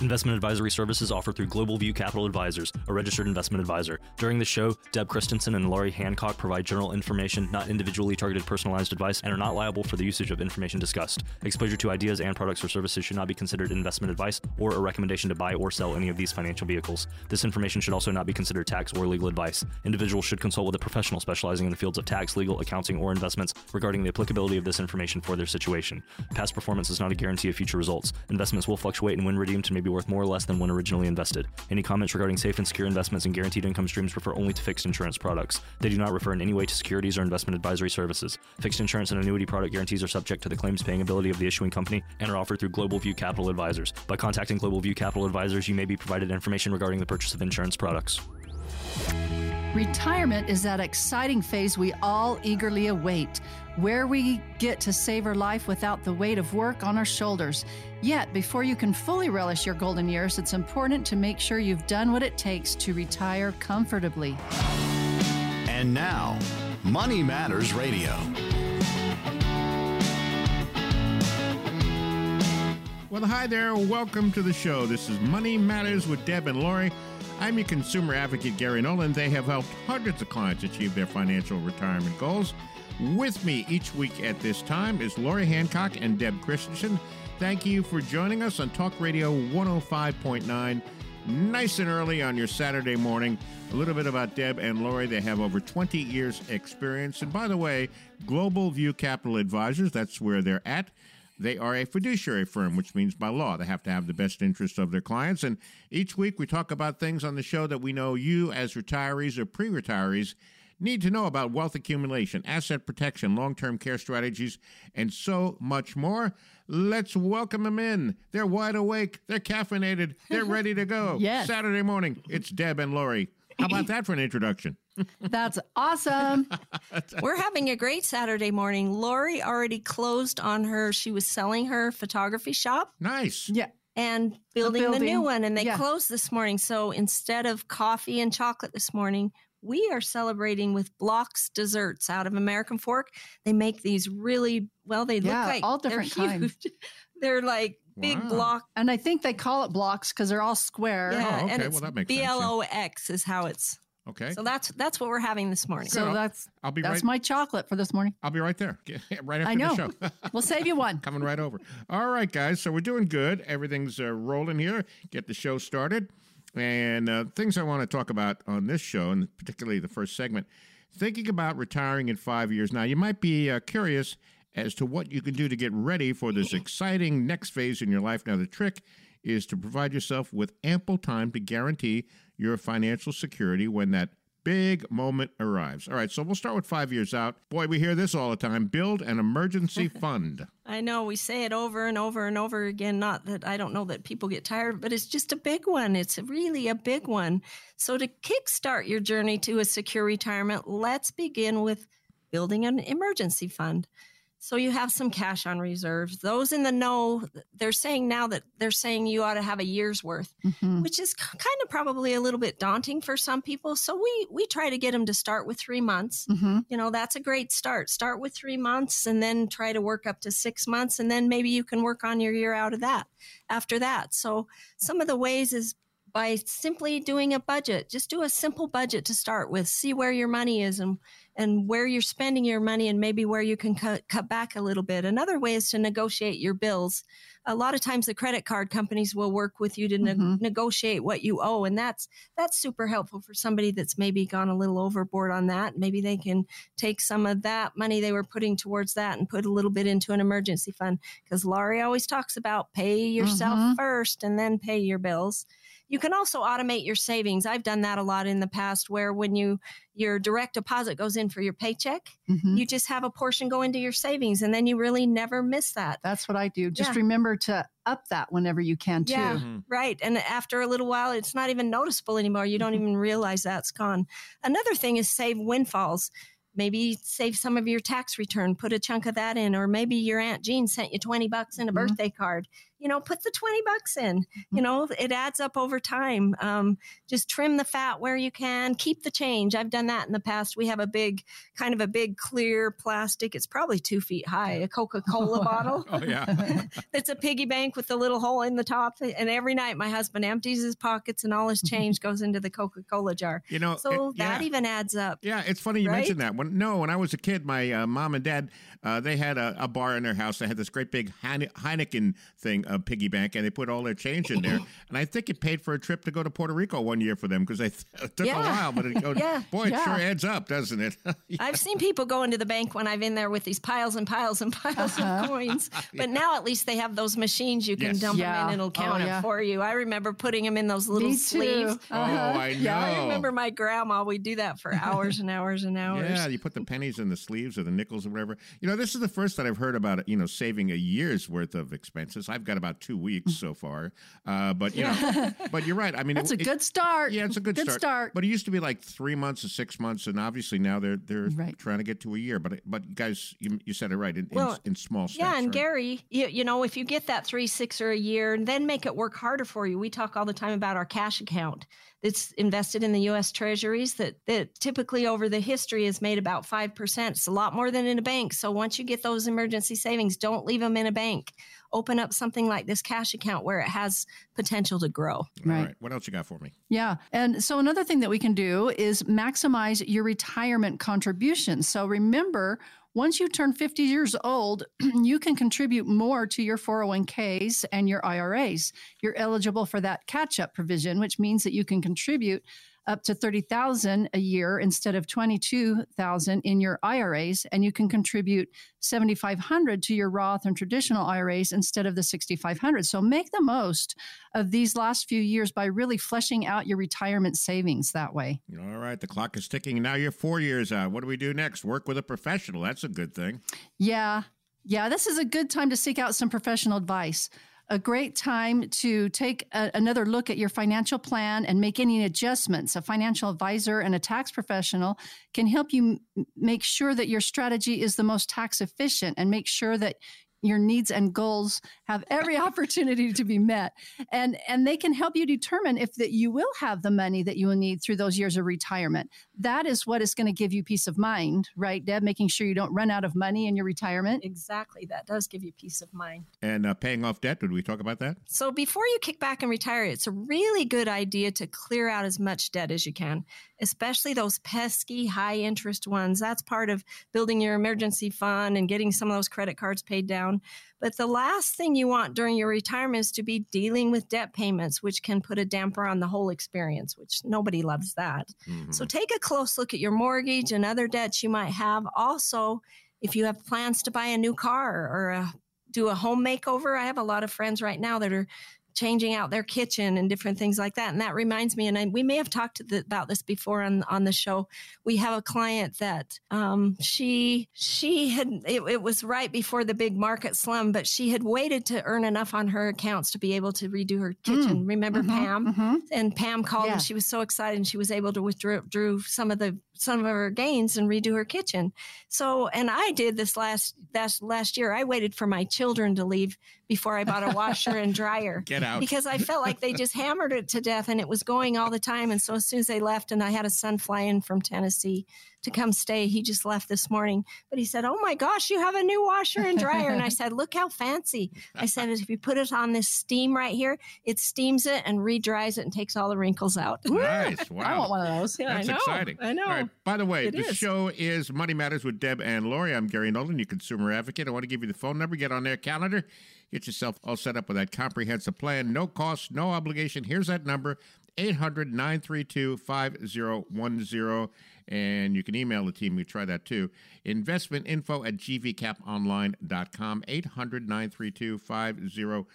Investment advisory services offered through Global View Capital Advisors, a registered investment advisor. During the show, Deb Christensen and Laurie Hancock provide general information, not individually targeted personalized advice, and are not liable for the usage of information discussed. Exposure to ideas and products or services should not be considered investment advice or a recommendation to buy or sell any of these financial vehicles. This information should also not be considered tax or legal advice. Individuals should consult with a professional specializing in the fields of tax, legal, accounting, or investments regarding the applicability of this information for their situation. Past performance is not a guarantee of future results. Investments will fluctuate and when redeemed may be worth more or less than when originally invested. Any comments regarding safe and secure investments and guaranteed income streams refer only to fixed insurance products. They do not refer in any way to securities or investment advisory services. Fixed insurance and annuity product guarantees are subject to the claims paying ability of the issuing company and are offered through Global View Capital Advisors. By contacting Global View Capital Advisors, you may be provided information regarding the purchase of insurance products. Retirement is that exciting phase we all eagerly await, where we get to save our life without the weight of work on our shoulders. Yet, before you can fully relish your golden years, it's important to make sure you've done what it takes to retire comfortably. And now, Money Matters Radio. Well, hi there. Welcome to the show. This is Money Matters with Deb and Laurie. I'm your consumer advocate, Gary Nolan. They have helped hundreds of clients achieve their financial retirement goals. With me each week at this time is Laurie Hancock and Deb Christensen. Thank you for joining us on Talk Radio 105.9, nice and early on your Saturday morning. A little bit about Deb and Laurie. They have over 20 years' experience. And by the way, Global View Capital Advisors, that's where they're at. They are a fiduciary firm, which means by law they have to have the best interests of their clients. And each week we talk about things on the show that we know you, as retirees or pre retirees, need to know about wealth accumulation, asset protection, long term care strategies, and so much more. Let's welcome them in. They're wide awake, they're caffeinated, they're ready to go. Yes. Saturday morning, it's Deb and Laurie. How about that for an introduction? That's awesome. We're having a great Saturday morning. Laurie already closed on her. She was selling her photography shop Nice. yeah. and building, the building. new one, and they Yeah. closed this morning. So instead of coffee and chocolate this morning, we are celebrating with Blox Desserts out of American Fork. They make these really well. They Yeah, look like all they're different kinds. huge. they're like big Wow. block. And I think they call it blocks because they're all square. Yeah, Oh, and okay. it's Well, that makes sense, B yeah. L O X is how it's. Okay. So that's that's what we're having this morning. So I'll- that's I'll be that's right. my chocolate for this morning. I'll be right there. right after I know. the show. We'll save you one. Coming right over. All right, guys. So we're doing good. Everything's uh, rolling here. Get the show started. And uh, things I want to talk about on this show, and particularly the first segment, thinking about retiring in five years. Now, you might be uh, curious as to what you can do to get ready for this exciting next phase in your life. Now, the trick is to provide yourself with ample time to guarantee your financial security when that big moment arrives. All right, so we'll start with five years out. Boy, we hear this all the time build an emergency fund. I know we say it over and over and over again. Not that I don't know that people get tired, but it's just a big one. It's really a big one. So, to kickstart your journey to a secure retirement, let's begin with building an emergency fund. So, you have some cash on reserve. Those in the know, they're saying now that they're saying you ought to have a year's worth, Mhm. which is kind of probably a little bit daunting for some people. So, we, we try to get them to start with three months Mhm. you know that's a great start start with three months and then try to work up to six months and then maybe you can work on your year out of that after that so some of the ways is by simply doing a budget. Just do a simple budget to start with. See where your money is and and where you're spending your money and maybe where you can cut, cut back a little bit. Another way is to negotiate your bills. A lot of times the credit card companies will work with you to ne- Mhm. negotiate what you owe and that's that's super helpful for somebody that's maybe gone a little overboard on that. Maybe they can take some of that money they were putting towards that and put a little bit into an emergency fund. Because laurie always talks about pay yourself Mhm. first and then pay your bills you can also automate your savings i've done that a lot in the past where when you your direct deposit goes in for your paycheck Mhm. you just have a portion go into your savings and then you really never miss that That's what I do. Just Yeah. remember to up that whenever you can too. Yeah. Mhm. Right. And after a little while, it's not even noticeable anymore. You don't even realize that's gone. Another thing is save windfalls. Maybe save some of your tax return, put a chunk of that in, or maybe your Aunt Jean sent you 20 bucks in a Mhm. birthday card. You know, put the 20 bucks in. You know, it adds up over time. Um, just trim the fat where you can, keep the change. I've done that in the past. We have a big, kind of a big clear plastic, it's probably two feet high, a Coca Cola bottle. Oh, yeah. it's a piggy bank with a little hole in the top. And every night my husband empties his pockets and all his change goes into the Coca Cola jar. You know, so it- that yeah. even adds up. Yeah, it's funny you Right? mentioned that. When no, when I was a kid, my uh, mom and dad uh, they had a, a bar in their house. They had this great big Heine- Heineken thing, Uh, a piggy bank, and they put all their change in there. and I think it paid for a trip to go to Puerto Rico one year for them because it took a while, but it goes, Yeah. boy, it Yeah. sure adds up, doesn't it? I've seen people go into the bank when I've been there with these piles and piles and piles of uh-huh. coins. But now at least they have those machines you can Yes. dump Yeah. them in and it'll Oh, count yeah. it for you. I remember putting them in those little Me sleeves. too. oh, I know. Yeah, I remember my grandma, we'd do that for hours and hours and hours. Yeah, you put the pennies in the sleeves or the nickels or whatever. You know, this is the first that I've heard about it. You know, saving a year's worth of expenses. I've got about two weeks so far, uh, but you know, but you're right. I mean, That's it- a it- good start. Yeah, it's a good, Good start. But it used to be like three months or six months, and obviously now they're they're Right. trying to get to a year. But but guys, you, you said it right in, Well, in, in small steps. Yeah, and right? Gary, you, you know, if you get that three, six, or a year, and then make it work harder for you. We talk all the time about our cash account that's invested in the U.S. Treasuries. That that typically over the history has made about five percent. It's a lot more than in a bank. So once you get those emergency savings, don't leave them in a bank. Open up something like this cash account where it has potential to grow. All Right. right. What else you got for me? Yeah. And so another thing that we can do is maximize your retirement contributions. So remember, once you turn 50 years old, you can contribute more to your 401ks and your IRAs. You're eligible for that catch up provision, which means that you can contribute up to 30,000 a year instead of 22,000 in your IRAs and you can contribute 7500 to your Roth and traditional IRAs instead of the 6500. So make the most of these last few years by really fleshing out your retirement savings that way. All right. The clock is ticking. Now you're four years out. What do we do next? Work with a professional. That's a good thing. Yeah. Yeah, this is a good time to seek out some professional advice. A great time to take a, another look at your financial plan and make any adjustments. A financial advisor and a tax professional can help you m- make sure that your strategy is the most tax efficient and make sure that your needs and goals have every opportunity to be met and and they can help you determine if that you will have the money that you will need through those years of retirement that is what is going to give you peace of mind right deb making sure you don't run out of money in your retirement Exactly. That does give you peace of mind. And uh, paying off debt. Did we talk about that? So before you kick back and retire, it's a really good idea to clear out as much debt as you can, especially those pesky high interest ones. That's part of building your emergency fund and getting some of those credit cards paid down. But the last thing you want during your retirement is to be dealing with debt payments, which can put a damper on the whole experience, which nobody loves that. Mhm. So take a close look at your mortgage and other debts you might have. Also, if you have plans to buy a new car or a, do a home makeover, I have a lot of friends right now that are changing out their kitchen and different things like that. And that reminds me, and I, we may have talked to the, about this before on on the show. We have a client that um, she she had it, it was right before the big market slum, but she had waited to earn enough on her accounts to be able to redo her kitchen. Remember Pam? Mhm. and Pam called Yeah. and she was so excited and she was able to withdraw drew some of the some of her gains and redo her kitchen. So and I did this last last last year. I waited for my children to leave before I bought a washer and dryer. Get out. Because I felt like they just hammered it to death and it was going all the time. And so as soon as they left and I had a son fly in from Tennessee to come stay, he just left this morning. But he said, Oh my gosh, you have a new washer and dryer. And I said, Look how fancy. I said, if you put it on this steam right here, it steams it and re-dries it and takes all the wrinkles out. Nice. Wow. i want one of those Yeah, That's I know. exciting. I know. All right. By the way, It the is. show is Money Matters with Deb and Laurie. I'm Gary Nolan, your consumer advocate. I want to give you the phone number. Get on their calendar. Get yourself all set up with that comprehensive plan. No cost, no obligation. Here's that number 800 932 5010. And you can email the team. We try that too. Investment info at gvcaponline.com. 800 932 5010.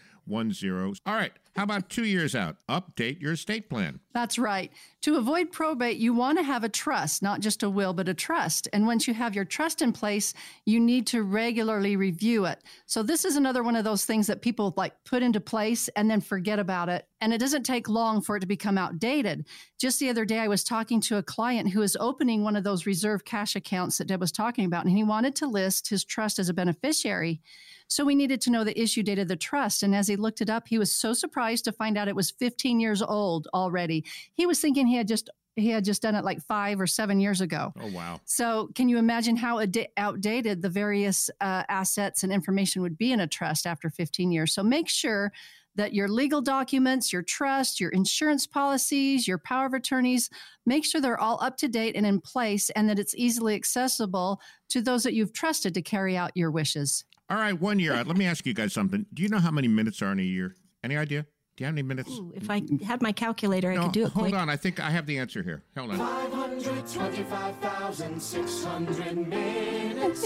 All right. How about two years out? Update your estate plan. That's right. To avoid probate, you want to have a trust, not just a will, but a trust. And once you have your trust in place, you need to regularly review it. So this is another one of those things that people like put into place and then forget about it. And it doesn't take long for it to become outdated. Just the other day, I was talking to a client who is opening one of those reserve cash accounts that Deb was talking about, and he wanted to list his trust as a beneficiary. So we needed to know the issue date of the trust. And as he looked it up, he was so surprised to find out it was 15 years old already. He was thinking he had just he had just done it like five or seven years ago. Oh, wow. So, can you imagine how ad- outdated the various uh, assets and information would be in a trust after 15 years? So, make sure that your legal documents, your trust, your insurance policies, your power of attorneys, make sure they're all up to date and in place and that it's easily accessible to those that you've trusted to carry out your wishes. All right, one year. Let me ask you guys something. Do you know how many minutes are in a year? Any idea? Do you have any minutes? Ooh, if I had my calculator, I no, could do it hold quick. on. I think I have the answer here. Hold on. 525,600 minutes.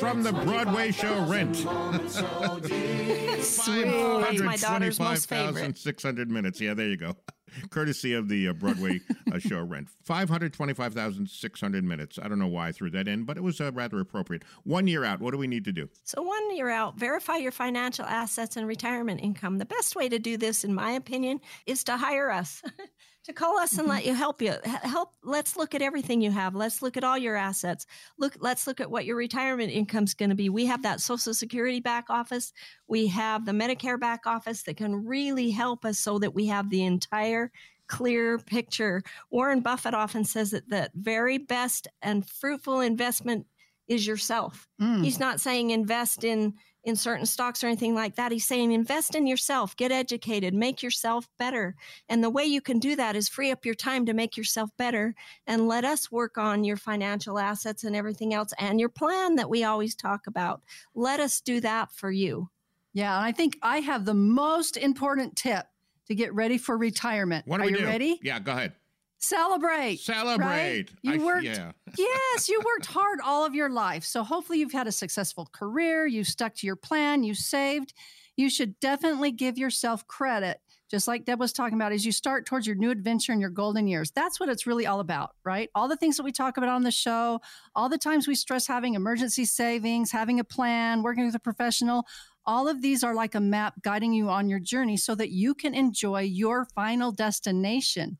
From the Broadway show Rent. Sweet. That's my daughter's most favorite. 525,600 minutes. Yeah, there you go. Courtesy of the uh, Broadway uh, show Rent. 525,600 minutes. I don't know why I threw that in, but it was uh, rather appropriate. One year out, what do we need to do? So, one year out, verify your financial assets and retirement income. The best way to do this, in my opinion, is to hire us. to call us and let you help you help let's look at everything you have. Let's look at all your assets. Look let's look at what your retirement income's going to be. We have that social security back office. We have the medicare back office that can really help us so that we have the entire clear picture. Warren buffett often says that the very best and fruitful investment is yourself. Mm. He's not saying invest in in certain stocks or anything like that. He's saying invest in yourself, get educated, make yourself better. And the way you can do that is free up your time to make yourself better and let us work on your financial assets and everything else and your plan that we always talk about. Let us do that for you. Yeah, and I think I have the most important tip to get ready for retirement. What do Are we you do? ready? Yeah, go ahead. Celebrate. Celebrate. Right? You I- worked. yeah. yes, you worked hard all of your life. So hopefully you've had a successful career. You stuck to your plan. You saved. You should definitely give yourself credit, just like Deb was talking about, as you start towards your new adventure in your golden years. That's what it's really all about, right? All the things that we talk about on the show, all the times we stress having emergency savings, having a plan, working with a professional. All of these are like a map guiding you on your journey so that you can enjoy your final destination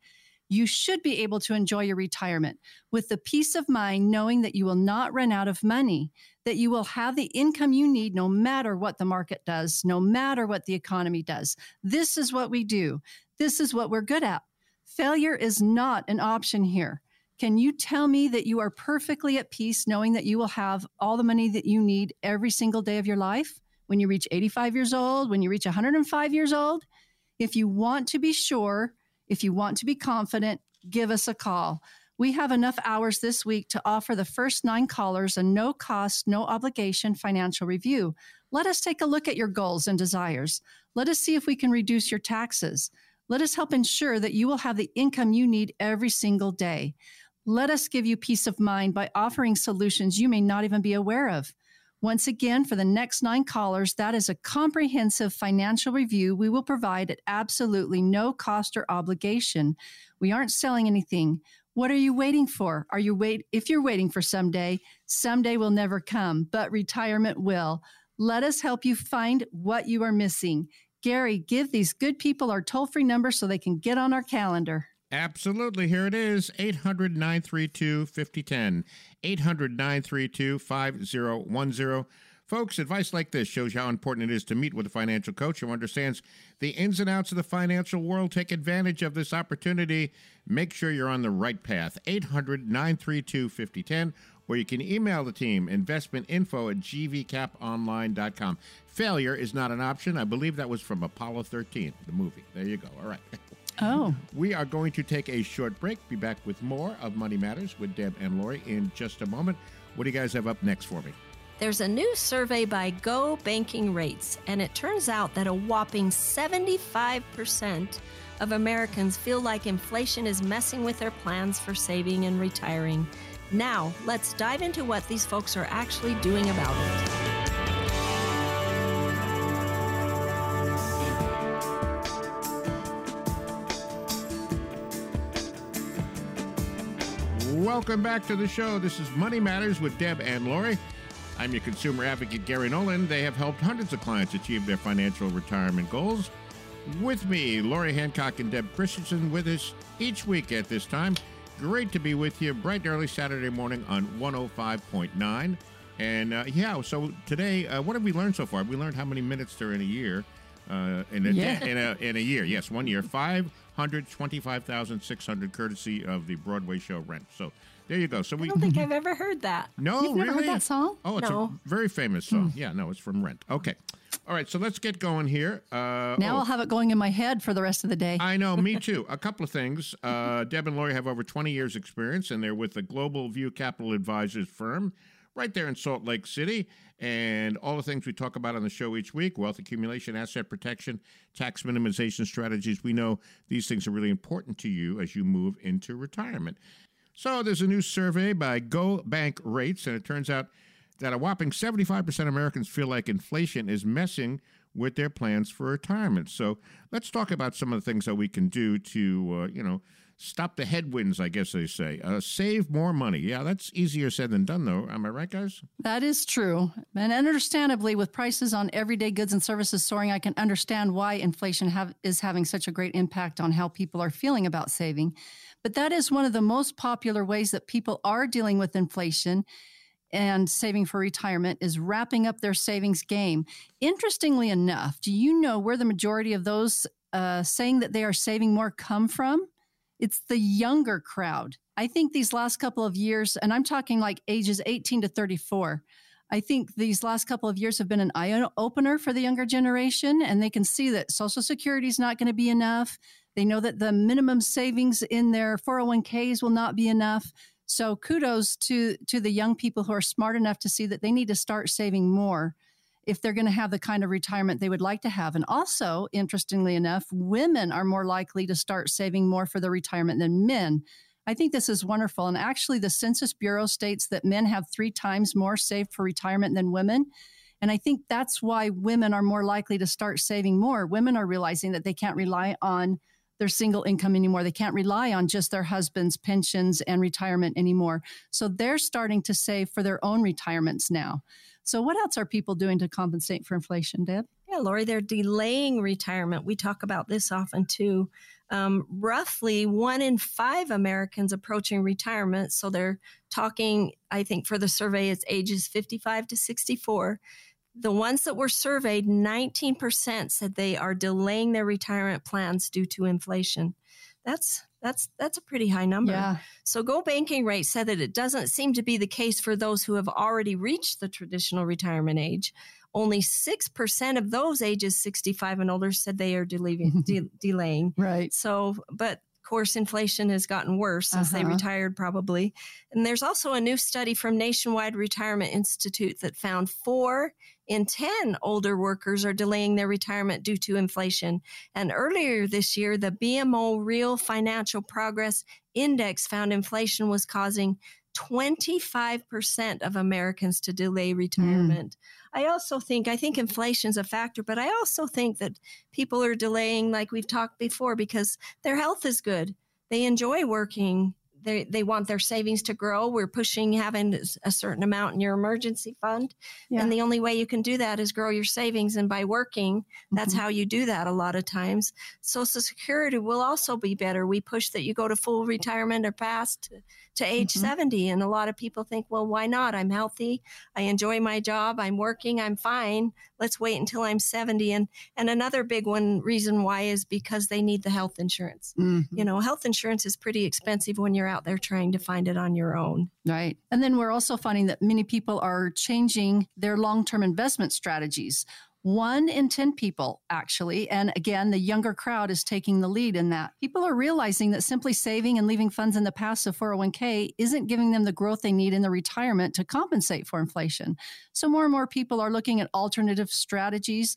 you should be able to enjoy your retirement with the peace of mind knowing that you will not run out of money, that you will have the income you need no matter what the market does, no matter what the economy does. This is what we do. This is what we're good at. Failure is not an option here. Can you tell me that you are perfectly at peace knowing that you will have all the money that you need every single day of your life when you reach 85 years old, when you reach 105 years old? If you want to be sure, if you want to be confident, give us a call. We have enough hours this week to offer the first nine callers a no cost, no obligation financial review. Let us take a look at your goals and desires. Let us see if we can reduce your taxes. Let us help ensure that you will have the income you need every single day. Let us give you peace of mind by offering solutions you may not even be aware of. Once again, for the next nine callers, that is a comprehensive financial review we will provide at absolutely no cost or obligation. We aren't selling anything. What are you waiting for? Are you wait if you're waiting for someday, someday will never come, but retirement will. Let us help you find what you are missing. Gary, give these good people our toll-free number so they can get on our calendar. Absolutely. Here it is 800 932 5010. 800 932 5010. Folks, advice like this shows how important it is to meet with a financial coach who understands the ins and outs of the financial world. Take advantage of this opportunity. Make sure you're on the right path. 800 932 5010. Or you can email the team, investmentinfo at gvcaponline.com. Failure is not an option. I believe that was from Apollo 13, the movie. There you go. All right. Oh, We are going to take a short break. Be back with more of Money Matters with Deb and Laurie in just a moment. What do you guys have up next for me? There's a new survey by GOBankingRates, and it turns out that a whopping 75% of Americans feel like inflation is messing with their plans for saving and retiring. Now, let's dive into what these folks are actually doing about it. Welcome back to the show. This is Money Matters with Deb and Laurie. I'm your consumer advocate, Gary Nolan. They have helped hundreds of clients achieve their financial retirement goals. With me, Laurie Hancock and Deb Christensen with us each week at this time. Great to be with you bright and early Saturday morning on 105.9 And uh, yeah, so today, uh, what have we learned so far? We learned how many minutes there are in a year. Uh, in, a, Yeah. in, a, in a year, yes, one year, 525,600 courtesy of the Broadway show Rent. So there you go. So we I don't think I've ever heard that. no, You've never heard really? that song? Oh, it's No. a very famous song. Yeah, no, it's from Rent. Okay. All right, so let's get going here. Uh, Now oh, I'll have it going in my head for the rest of the day. I know, me too. A couple of things. Uh, Deb and Laurie have over 20 years' experience, and they're with the Global View Capital Advisors firm right there in Salt Lake City. And all the things we talk about on the show each week wealth accumulation, asset protection, tax minimization strategies. We know these things are really important to you as you move into retirement. So there's a new survey by Go Bank Rates, and it turns out that a whopping 75% of Americans feel like inflation is messing with their plans for retirement. So let's talk about some of the things that we can do to, uh, you know, stop the headwinds, I guess they say. Uh, save more money. Yeah, that's easier said than done, though. Am I right, guys? That is true. And understandably, with prices on everyday goods and services soaring, I can understand why inflation have, is having such a great impact on how people are feeling about saving. But that is one of the most popular ways that people are dealing with inflation and saving for retirement is wrapping up their savings game. Interestingly enough, do you know where the majority of those uh, saying that they are saving more come from? It's the younger crowd. I think these last couple of years, and I'm talking like ages 18 to 34, I think these last couple of years have been an eye opener for the younger generation, and they can see that Social Security is not going to be enough. They know that the minimum savings in their 401ks will not be enough. So kudos to to the young people who are smart enough to see that they need to start saving more if they're going to have the kind of retirement they would like to have. And also, interestingly enough, women are more likely to start saving more for their retirement than men. I think this is wonderful. And actually, the Census Bureau states that men have three times more saved for retirement than women. And I think that's why women are more likely to start saving more. Women are realizing that they can't rely on their single income anymore. They can't rely on just their husband's pensions and retirement anymore. So they're starting to save for their own retirements now. So, what else are people doing to compensate for inflation, Deb? Yeah, Laurie, they're delaying retirement. We talk about this often too. Um, roughly one in five Americans approaching retirement. So they're talking, I think for the survey, it's ages 55 to 64. The ones that were surveyed, 19% said they are delaying their retirement plans due to inflation. That's that's that's a pretty high number. Yeah. So Go Banking Rate said that it doesn't seem to be the case for those who have already reached the traditional retirement age. Only 6% of those ages 65 and older said they are delaying, de- delaying. Right. So, but course, inflation has gotten worse since they Uh-huh. retired, probably. And there's also a new study from Nationwide Retirement Institute that found four in 10 older workers are delaying their retirement due to inflation. And earlier this year, the BMO Real Financial Progress Index found inflation was causing 25% of Americans to delay retirement. I also think I think inflation's a factor, but I also think that people are delaying like we've talked before because their health is good. They enjoy working. They they want their savings to grow. We're pushing having a certain amount in your emergency fund. Yeah. And the only way you can do that is grow your savings and by working, that's Mhm. how you do that a lot of times. Social Security will also be better. We push that you go to full retirement or past to, age Mhm. 70 and a lot of people think, "Well, why not? I'm healthy. I enjoy my job. I'm working. I'm fine. Let's wait until I'm 70." And and another big one reason why is because they need the health insurance. Mhm. You know, health insurance is pretty expensive when you're out there trying to find it on your own. Right. And then we're also finding that many people are changing their long term investment strategies. One in 10 people, actually. And again, the younger crowd is taking the lead in that. People are realizing that simply saving and leaving funds in the passive 401k isn't giving them the growth they need in the retirement to compensate for inflation. So more and more people are looking at alternative strategies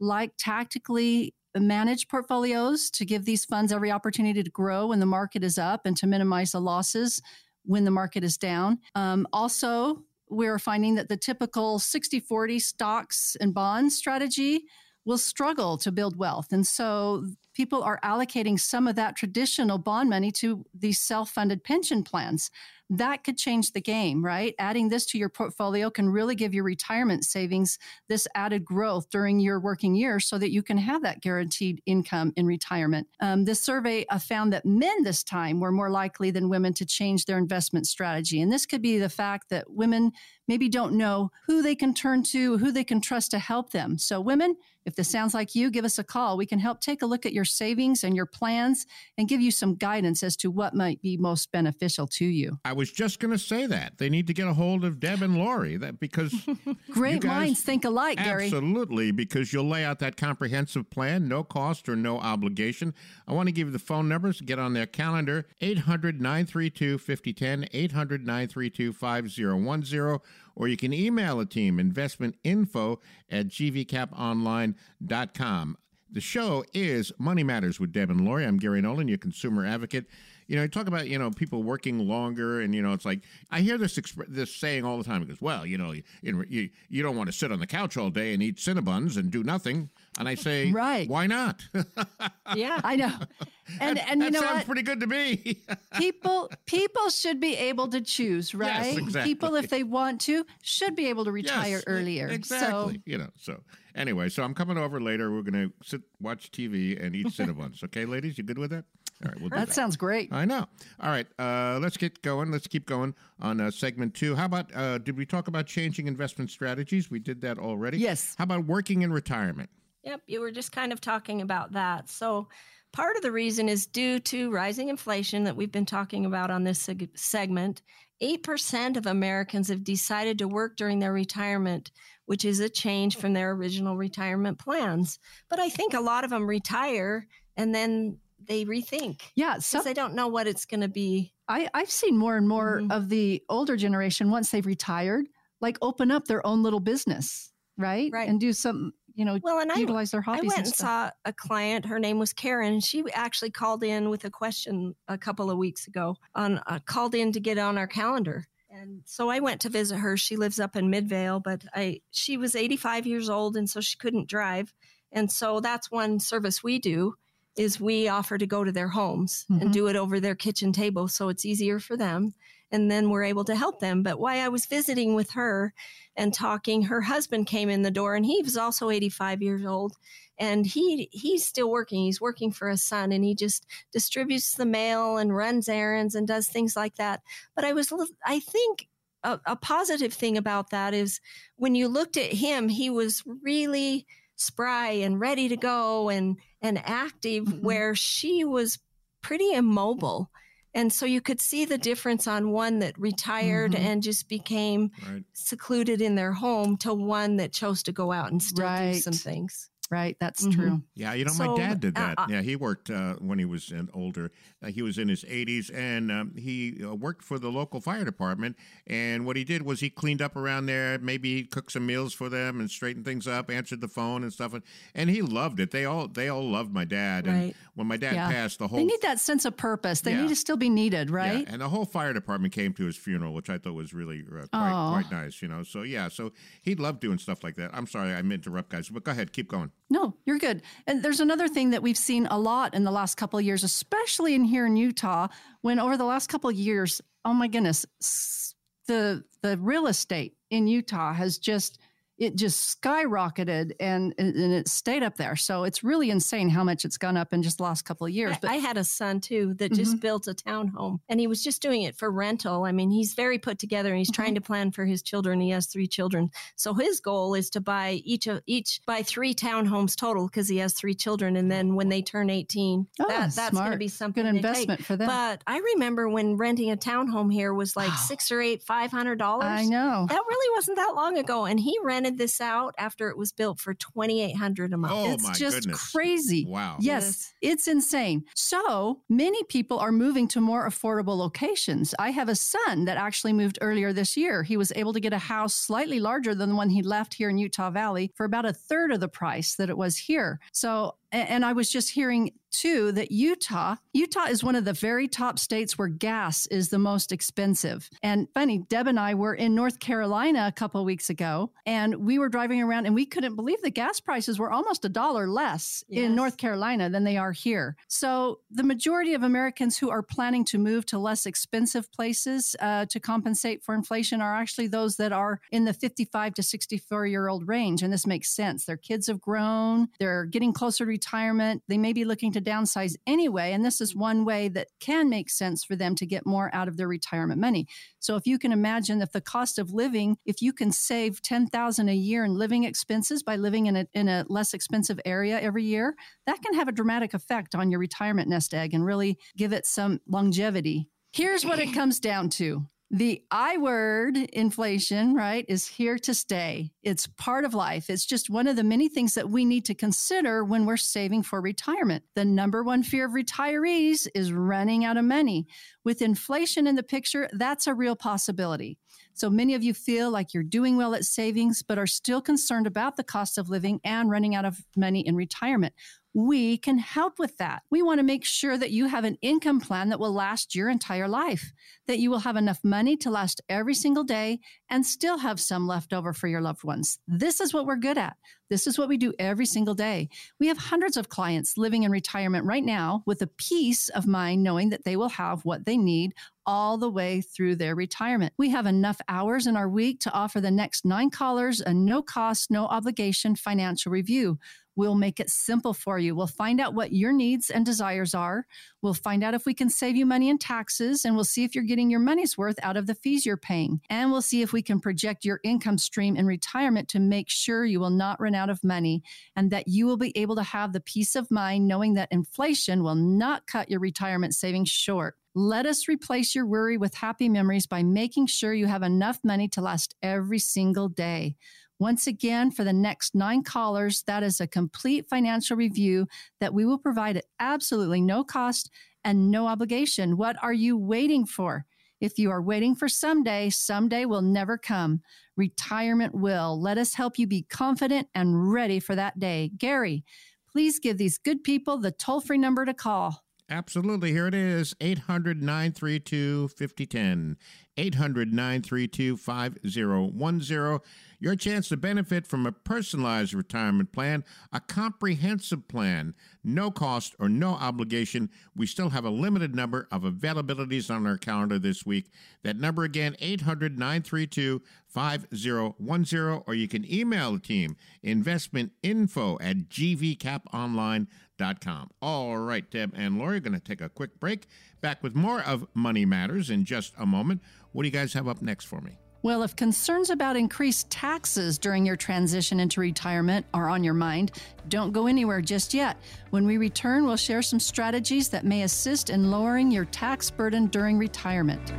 like tactically managed portfolios to give these funds every opportunity to grow when the market is up and to minimize the losses when the market is down. Um, also, we're finding that the typical 60 40 stocks and bonds strategy will struggle to build wealth. And so people are allocating some of that traditional bond money to these self funded pension plans. That could change the game, right? Adding this to your portfolio can really give your retirement savings this added growth during your working years so that you can have that guaranteed income in retirement. Um, this survey uh, found that men this time were more likely than women to change their investment strategy. And this could be the fact that women maybe don't know who they can turn to, who they can trust to help them. So, women, if this sounds like you, give us a call. We can help take a look at your savings and your plans and give you some guidance as to what might be most beneficial to you. I was just going to say that. They need to get a hold of Deb and Laurie that because great guys, minds think alike, Gary. Absolutely, because you'll lay out that comprehensive plan, no cost or no obligation. I want to give you the phone numbers to get on their calendar 800 932 5010, 800 932 5010 or you can email the team investmentinfo at gvcaponline.com. The show is Money Matters with Deb and Laurie. I'm Gary Nolan, your consumer advocate. You know, you talk about you know people working longer, and you know it's like I hear this exp- this saying all the time. It goes, well, you know, you, you you don't want to sit on the couch all day and eat Cinnabons and do nothing. And I say, right? Why not? yeah, I know. And that, and you that know sounds what? pretty good to me. people people should be able to choose, right? Yes, exactly. People, if they want to, should be able to retire Yes, earlier. Exactly. So you know. So anyway, so I'm coming over later. We're gonna sit, watch TV, and eat Cinnabons. okay, ladies, you good with that? All right, we'll do that sounds great. I know. All right, uh, let's get going. Let's keep going on uh, segment two. How about uh, did we talk about changing investment strategies? We did that already. Yes. How about working in retirement? Yep, you were just kind of talking about that. So, part of the reason is due to rising inflation that we've been talking about on this seg- segment. 8% of Americans have decided to work during their retirement, which is a change from their original retirement plans. But I think a lot of them retire and then they rethink Yeah, because some, they don't know what it's going to be. I, I've seen more and more Mhm. of the older generation once they've retired, like open up their own little business, right? Right. And do some, you know, Well, and I, utilize their hobbies. I went and saw a client. Her name was Karen. She actually called in with a question a couple of weeks ago. On uh, called in to get on our calendar, and so I went to visit her. She lives up in Midvale, but I she was 85 years old, and so she couldn't drive. And so that's one service we do is we offer to go to their homes Mhm. and do it over their kitchen table, so it's easier for them. And then we're able to help them. But while I was visiting with her and talking, her husband came in the door, and he was also 85 years old and he he's still working he's working for a son and he just distributes the mail and runs errands and does things like that but i was i think a, a positive thing about that is when you looked at him he was really spry and ready to go and and active Mhm. where she was pretty immobile and so you could see the difference on one that retired Mhm. and just became Right. secluded in their home to one that chose to go out and still do some things Right. That's Mhm. true. Yeah, you know, So, my dad did uh, that. uh, yeah, he worked uh, when he was older. Uh, he was in his 80s, and um, he uh, worked for the local fire department. And what he did was he cleaned up around there. Maybe he cooked some meals for them and straightened things up, answered the phone and stuff. And, and he loved it. They all they all loved my dad. And Right. when my dad Yeah. passed, the whole They need that sense of purpose. They Yeah. need to still be needed, right? Yeah, right? and the whole fire department came to his funeral, which I thought was really uh, quite, quite nice, you know. So yeah, so he loved doing stuff like that. I'm sorry I interrupt, guys, but go ahead, keep going. No, you're good. And there's another thing that we've seen a lot in the last couple of years, especially in here in Utah, when over the last couple of years, oh my goodness, the the real estate in Utah has just it just skyrocketed and and it stayed up there. So it's really insane how much it's gone up in just the last couple of years. I, But I had a son too that Mm-hmm. just built a townhome and he was just doing it for rental. I mean, he's very put together and he's trying Mm-hmm. to plan for his children. He has three children. So his goal is to buy each of each buy three townhomes total because he has three children. And then when they turn 18, Oh, that, that's going to be something good investment for them. But I remember when renting a townhome here was like six or eight, five hundred dollars. I know. That really wasn't that long ago, and he rented this out after it was built for twenty eight hundred a month. Oh it's my just goodness. crazy. Wow. Yes, it's insane. So many people are moving to more affordable locations. I have a son that actually moved earlier this year. He was able to get a house slightly larger than the one he left here in Utah Valley for about a third of the price that it was here. So And I was just hearing too that Utah, Utah is one of the very top states where gas is the most expensive. And funny, Deb and I were in North Carolina a couple weeks ago, and we were driving around and we couldn't believe the gas prices were almost a dollar less yes. in North Carolina than they are here. So the majority of Americans who are planning to move to less expensive places uh, to compensate for inflation are actually those that are in the 55 to 64 year old range. And this makes sense. Their kids have grown, they're getting closer to retirement, they may be looking to downsize anyway. And this is one way that can make sense for them to get more out of their retirement money. So if you can imagine if the cost of living, if you can save 10,000 a year in living expenses by living in a, in a less expensive area every year, that can have a dramatic effect on your retirement nest egg and really give it some longevity. Here's what it comes down to the I word, inflation, right, is here to stay. It's part of life. It's just one of the many things that we need to consider when we're saving for retirement. The number one fear of retirees is running out of money. With inflation in the picture, that's a real possibility. So many of you feel like you're doing well at savings, but are still concerned about the cost of living and running out of money in retirement we can help with that. We want to make sure that you have an income plan that will last your entire life, that you will have enough money to last every single day and still have some left over for your loved ones. This is what we're good at. This is what we do every single day. We have hundreds of clients living in retirement right now with a peace of mind knowing that they will have what they need all the way through their retirement. We have enough hours in our week to offer the next nine callers a no cost, no obligation financial review. We'll make it simple for you. We'll find out what your needs and desires are. We'll find out if we can save you money in taxes, and we'll see if you're getting your money's worth out of the fees you're paying. And we'll see if we can project your income stream in retirement to make sure you will not run out of money and that you will be able to have the peace of mind knowing that inflation will not cut your retirement savings short. Let us replace your worry with happy memories by making sure you have enough money to last every single day. Once again, for the next nine callers, that is a complete financial review that we will provide at absolutely no cost and no obligation. What are you waiting for? If you are waiting for someday, someday will never come. Retirement will. Let us help you be confident and ready for that day. Gary, please give these good people the toll free number to call. Absolutely. Here it is 800 932 5010. 800 932 5010 your chance to benefit from a personalized retirement plan, a comprehensive plan, no cost or no obligation. We still have a limited number of availabilities on our calendar this week. That number again, 800 932 5010, or you can email the team, investmentinfo at gvcaponline.com. All right, Deb and Laurie, going to take a quick break. Back with more of Money Matters in just a moment. What do you guys have up next for me? Well, if concerns about increased taxes during your transition into retirement are on your mind, don't go anywhere just yet. When we return, we'll share some strategies that may assist in lowering your tax burden during retirement.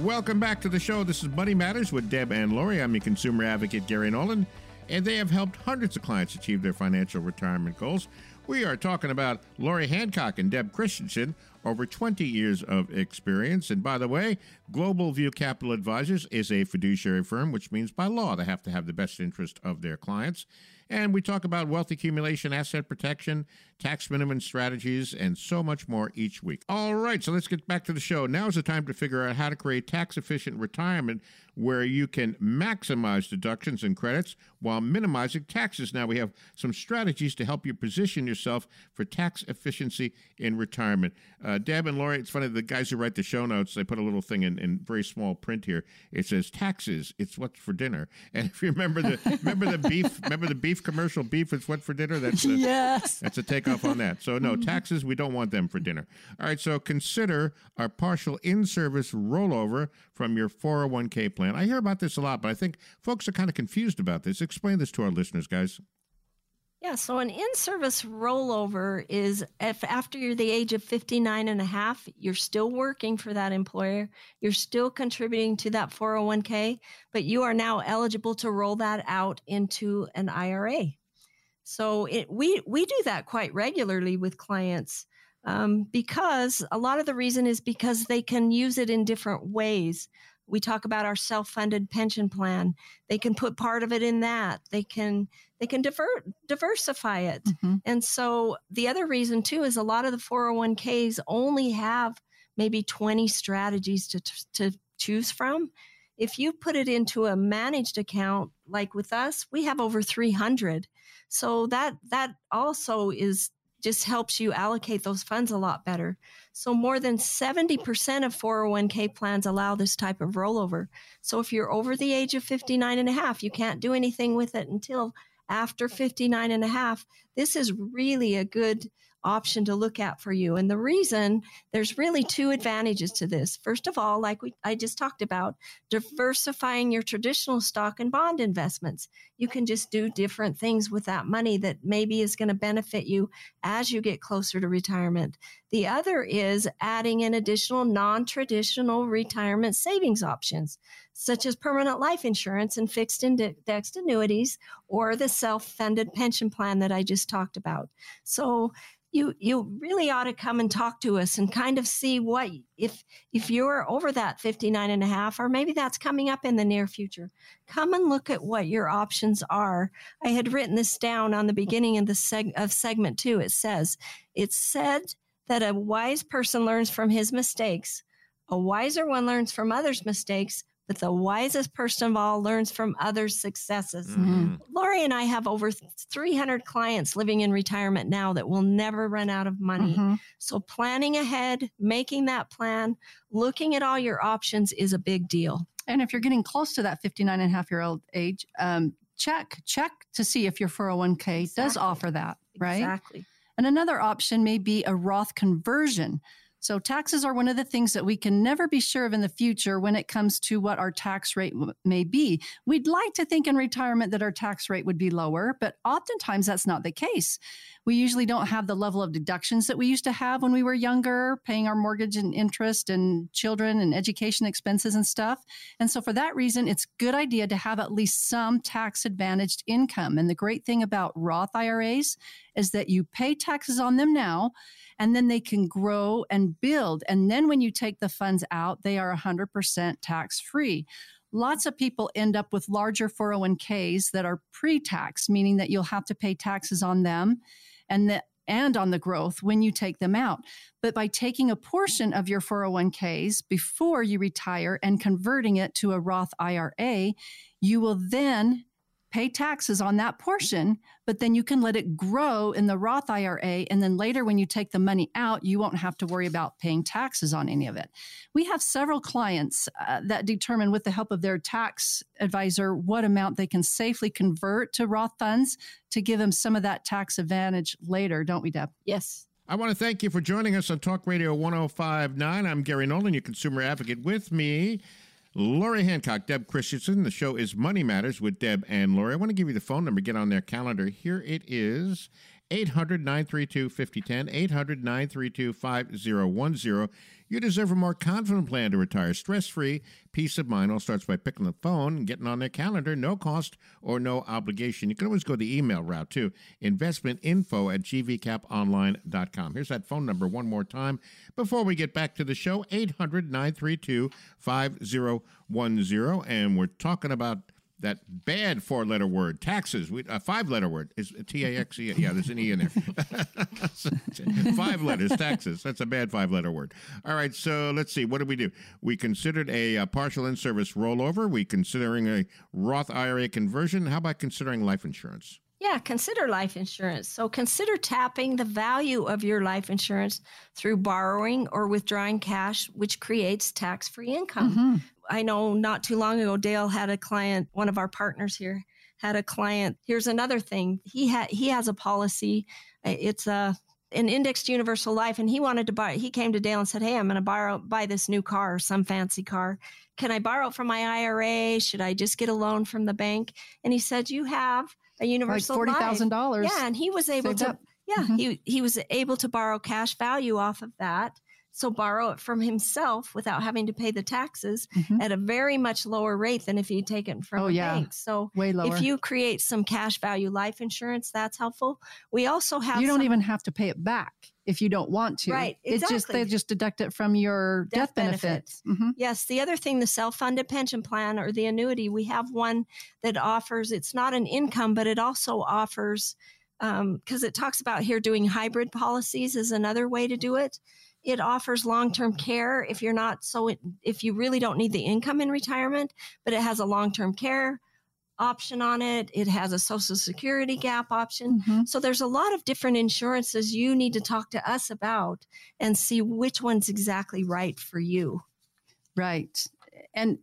Welcome back to the show. This is Money Matters with Deb and Laurie. I'm your consumer advocate, Gary Nolan and they have helped hundreds of clients achieve their financial retirement goals. We are talking about Laurie Hancock and Deb Christensen, over 20 years of experience. And by the way, Global View Capital Advisors is a fiduciary firm, which means by law they have to have the best interest of their clients. And we talk about wealth accumulation, asset protection, tax minimum strategies, and so much more each week. All right, so let's get back to the show. Now is the time to figure out how to create tax efficient retirement where you can maximize deductions and credits while minimizing taxes. Now, we have some strategies to help you position yourself for tax efficiency in retirement. Uh, Deb and Laurie, it's funny, the guys who write the show notes, they put a little thing in, in very small print here. It says taxes, it's what's for dinner. And if you remember the remember the beef, remember the beef commercial, beef is what for dinner? That's a, yes. That's a takeoff on that. So no, taxes, we don't want them for dinner. All right, so consider our partial in-service rollover from your 401k plan. I hear about this a lot, but I think folks are kind of confused about this. Explain this to our listeners, guys. Yeah, so an in service rollover is if after you're the age of 59 and a half, you're still working for that employer, you're still contributing to that 401k, but you are now eligible to roll that out into an IRA. So it, we we do that quite regularly with clients. Um, because a lot of the reason is because they can use it in different ways. We talk about our self-funded pension plan. They can put part of it in that. They can they can diver- diversify it. Mm-hmm. And so the other reason too is a lot of the 401ks only have maybe 20 strategies to to choose from. If you put it into a managed account like with us, we have over 300. So that that also is just helps you allocate those funds a lot better. So more than 70% of 401k plans allow this type of rollover. So if you're over the age of 59 and a half, you can't do anything with it until after 59 and a half. This is really a good option to look at for you. And the reason there's really two advantages to this. First of all, like we, I just talked about, diversifying your traditional stock and bond investments. You can just do different things with that money that maybe is going to benefit you as you get closer to retirement. The other is adding in additional non traditional retirement savings options, such as permanent life insurance and fixed indexed annuities or the self funded pension plan that I just talked about. So, you you really ought to come and talk to us and kind of see what if if you're over that 59 and a half or maybe that's coming up in the near future. Come and look at what your options are. I had written this down on the beginning of the seg- of segment 2 it says it's said that a wise person learns from his mistakes. A wiser one learns from others mistakes but the wisest person of all learns from others' successes. Mm-hmm. Laurie and I have over 300 clients living in retirement now that will never run out of money. Mhm. So, planning ahead, making that plan, looking at all your options is a big deal. And if you're getting close to that 59 and a half year old age, um, check, check to see if your 401k does offer that, right? Exactly. And another option may be a Roth conversion. So, taxes are one of the things that we can never be sure of in the future when it comes to what our tax rate may be. We'd like to think in retirement that our tax rate would be lower, but oftentimes that's not the case. We usually don't have the level of deductions that we used to have when we were younger, paying our mortgage and interest and children and education expenses and stuff. And so, for that reason, it's a good idea to have at least some tax advantaged income. And the great thing about Roth IRAs is that you pay taxes on them now and then they can grow and build. And then when you take the funds out, they are 100% tax free. Lots of people end up with larger 401ks that are pre tax, meaning that you'll have to pay taxes on them and that and on the growth when you take them out. But by taking a portion of your 401ks before you retire and converting it to a Roth IRA, you will then pay taxes on that portion, but then you can let it grow in the Roth IRA. And then later, when you take the money out, you won't have to worry about paying taxes on any of it. We have several clients uh, that determine, with the help of their tax advisor, what amount they can safely convert to Roth funds to give them some of that tax advantage later, don't we, Deb? Yes. I want to thank you for joining us on Talk Radio 1059. I'm Gary Nolan, your consumer advocate. With me, Laurie Hancock, Deb Christensen. The show is Money Matters with Deb and Laurie. I want to give you the phone number. Get on their calendar. Here it is 800 932 5010. 800 932 5010. You deserve a more confident plan to retire stress free. Peace of mind all starts by picking the phone and getting on their calendar. No cost or no obligation. You can always go the email route too investmentinfo at gvcaponline.com. Here's that phone number one more time before we get back to the show 800 932 5010. And we're talking about that bad four letter word, taxes. We, a five letter word is T A X E. Yeah, there's an E in there. five letters, taxes. That's a bad five letter word. All right, so let's see. What did we do? We considered a, uh partial in service rollover. We considering a Roth IRA conversion. How about considering life insurance? Yeah, consider life insurance. So consider tapping the value of your life insurance through borrowing or withdrawing cash, which creates tax free income. I know not too long ago, Dale had a client, one of our partners here had a client. Here's another thing. He had he has a policy. It's a an indexed universal life and he wanted to buy he came to Dale and said, Hey, I'm gonna borrow buy this new car, some fancy car. Can I borrow it from my IRA? Should I just get a loan from the bank? And he said, You have a Like universal life." $40,000. Yeah, and he was able to up. yeah, Mhm. he he was able to borrow cash value off of that. So borrow it from himself without having to pay the taxes Mhm. at a very much lower rate than if he'd taken from Oh, a yeah. bank. So Way lower. if you create some cash value life insurance, that's helpful. We also have you don't some- even have to pay it back if you don't want to. Right, It's just exactly. they just deduct it from your death, Death benefit. benefits. Mhm. Yes, the other thing, the self funded pension plan or the annuity, we have one that offers, it's not an income, but it also offers, because it talks about here doing hybrid policies is another way to do it. It offers long term care if you're not so, if you really don't need the income in retirement, but it has a long term care option on it. It has a social security gap option. Mhm. So there's a lot of different insurances you need to talk to us about and see which one's exactly right for you. Right. And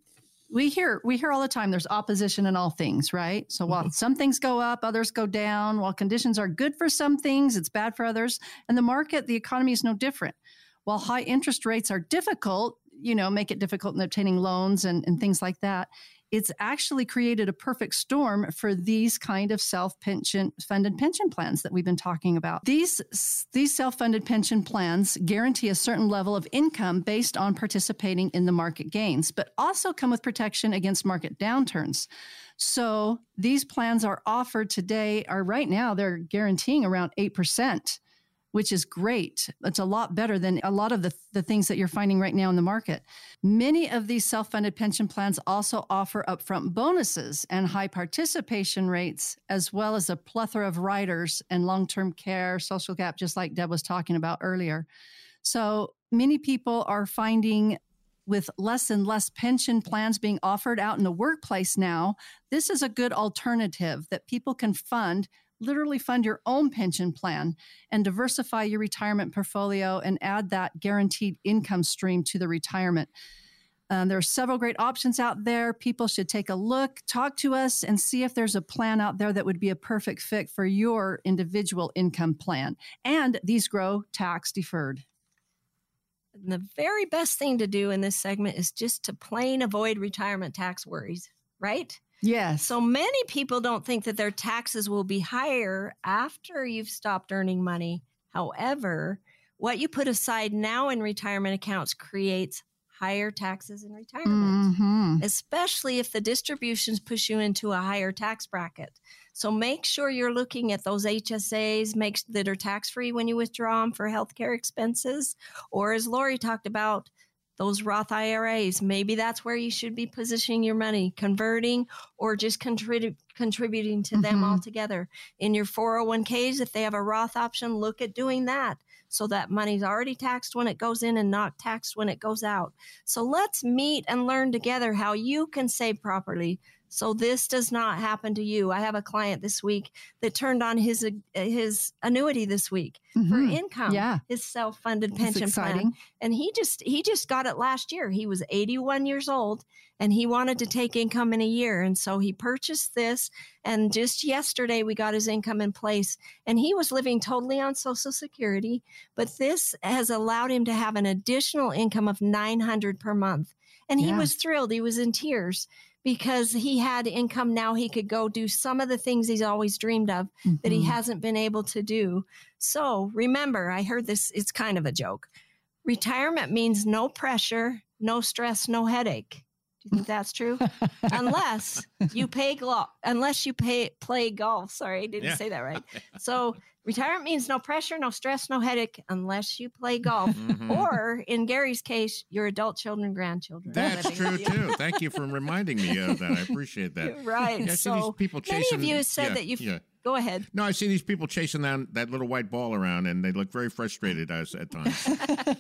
we hear we hear all the time there's opposition in all things, right? So while some things go up, others go down. While conditions are good for some things, it's bad for others. And the market, the economy is no different. While high interest rates are difficult, you know, make it difficult in obtaining loans and, and things like that, it's actually created a perfect storm for these kind of self-pension funded pension plans that we've been talking about. These these self-funded pension plans guarantee a certain level of income based on participating in the market gains, but also come with protection against market downturns. So these plans are offered today are right now they're guaranteeing around 8% which is great. It's a lot better than a lot of the, the things that you're finding right now in the market. Many of these self funded pension plans also offer upfront bonuses and high participation rates, as well as a plethora of riders and long term care, social gap, just like Deb was talking about earlier. So many people are finding with less and less pension plans being offered out in the workplace now, this is a good alternative that people can fund literally fund your own pension plan and diversify your retirement portfolio and add that guaranteed income stream to the retirement. Um, there are several great options out there. People should take a look, talk to us, and see if there's a plan out there that would be a perfect fit for your individual income plan. And these grow tax deferred. The very best thing to do in this segment is just to plain avoid retirement tax worries, right? Yes. So many people don't think that their taxes will be higher after you've stopped earning money. However, what you put aside now in retirement accounts creates higher taxes in retirement, Mhm. especially if the distributions push you into a higher tax bracket. So make sure you're looking at those HSAs make, that are tax free when you withdraw them for healthcare expenses, or as Laurie talked about, those Roth IRAs. Maybe that's where you should be positioning your money, converting or just contrib- contributing to them Mhm. altogether. In your 401ks, if they have a Roth option, look at doing that so that money's already taxed when it goes in and not taxed when it goes out. So let's meet and learn together how you can save properly so this does not happen to you. I have a client this week that turned on his uh, his annuity this week for Mhm. income. Yeah. His self-funded That's pension exciting. plan and he just he just got it last year he was 81 years old and he wanted to take income in a year and so he purchased this and just yesterday we got his income in place and he was living totally on social security but this has allowed him to have an additional income of 900 per month and he was thrilled he was in tears because he had income now he could go do some of the things he's always dreamed of that he Mhm. hasn't been able to do. So remember, I heard this, it's kind of a joke. Retirement means no pressure, no stress, no headache. Do you think that's true? unless you pay golf, unless you pay play golf. Sorry, I didn't Yeah. say that right. So retirement means no pressure, no stress, no headache, unless you play golf. Mhm. Or in Gary's case, your adult children, grandchildren. That's true too. Thank you for reminding me of that. I appreciate that. Right. Yeah, I so these people many of you have said yeah, that you've. Yeah. Go ahead. No, I see these people chasing down that little white ball around, and they look very frustrated as, at times.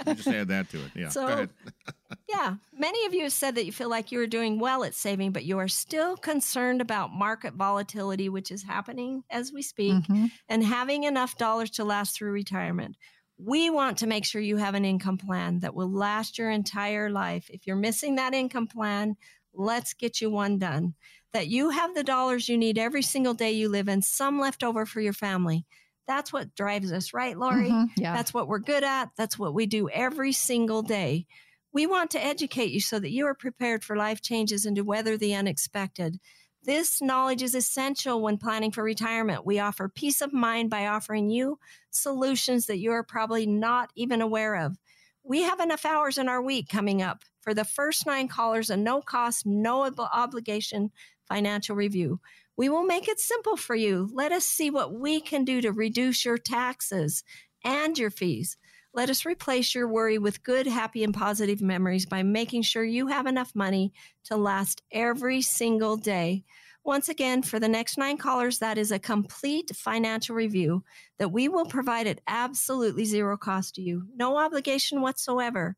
I just add that to it. Yeah. So- Go ahead. Yeah, many of you have said that you feel like you are doing well at saving, but you are still concerned about market volatility, which is happening as we speak, Mhm. and having enough dollars to last through retirement. We want to make sure you have an income plan that will last your entire life. If you're missing that income plan, let's get you one done. That you have the dollars you need every single day you live and some left over for your family. That's what drives us, right, Laurie? Mhm. Yeah. That's what we're good at. That's what we do every single day. We want to educate you so that you are prepared for life changes and to weather the unexpected. This knowledge is essential when planning for retirement. We offer peace of mind by offering you solutions that you are probably not even aware of. We have enough hours in our week coming up for the first nine callers, a no cost, no ob- obligation financial review. We will make it simple for you. Let us see what we can do to reduce your taxes and your fees. Let us replace your worry with good, happy, and positive memories by making sure you have enough money to last every single day. Once again, for the next nine callers, that is a complete financial review that we will provide at absolutely zero cost to you. No obligation whatsoever.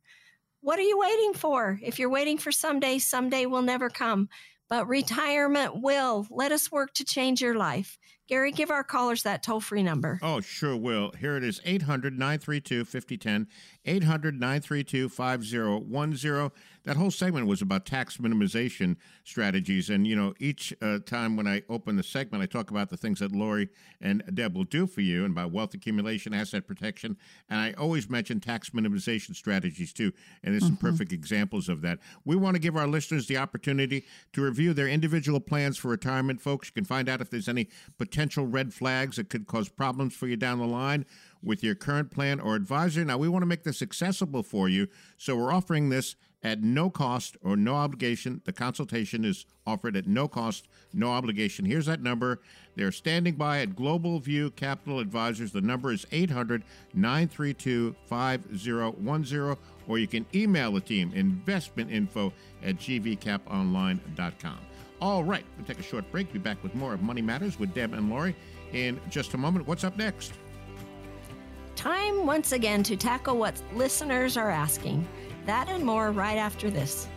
What are you waiting for? If you're waiting for someday, someday will never come but retirement will. Let us work to change your life. Gary, give our callers that toll free number. Oh, sure will. Here it is 800 932 5010. 800 932 5010. That whole segment was about tax minimization strategies. And, you know, each uh, time when I open the segment, I talk about the things that Laurie and Deb will do for you and about wealth accumulation, asset protection. And I always mention tax minimization strategies too. And there's some mm-hmm. perfect examples of that. We want to give our listeners the opportunity to review their individual plans for retirement, folks. You can find out if there's any potential red flags that could cause problems for you down the line with your current plan or advisor. Now, we want to make this accessible for you, so we're offering this at no cost or no obligation. The consultation is offered at no cost, no obligation. Here's that number. They're standing by at Global View Capital Advisors. The number is 800 932 5010, or you can email the team investmentinfo at gvcaponline.com. All right, we'll take a short break. Be back with more of Money Matters with Deb and Laurie in just a moment. What's up next? Time once again to tackle what listeners are asking. That and more right after this.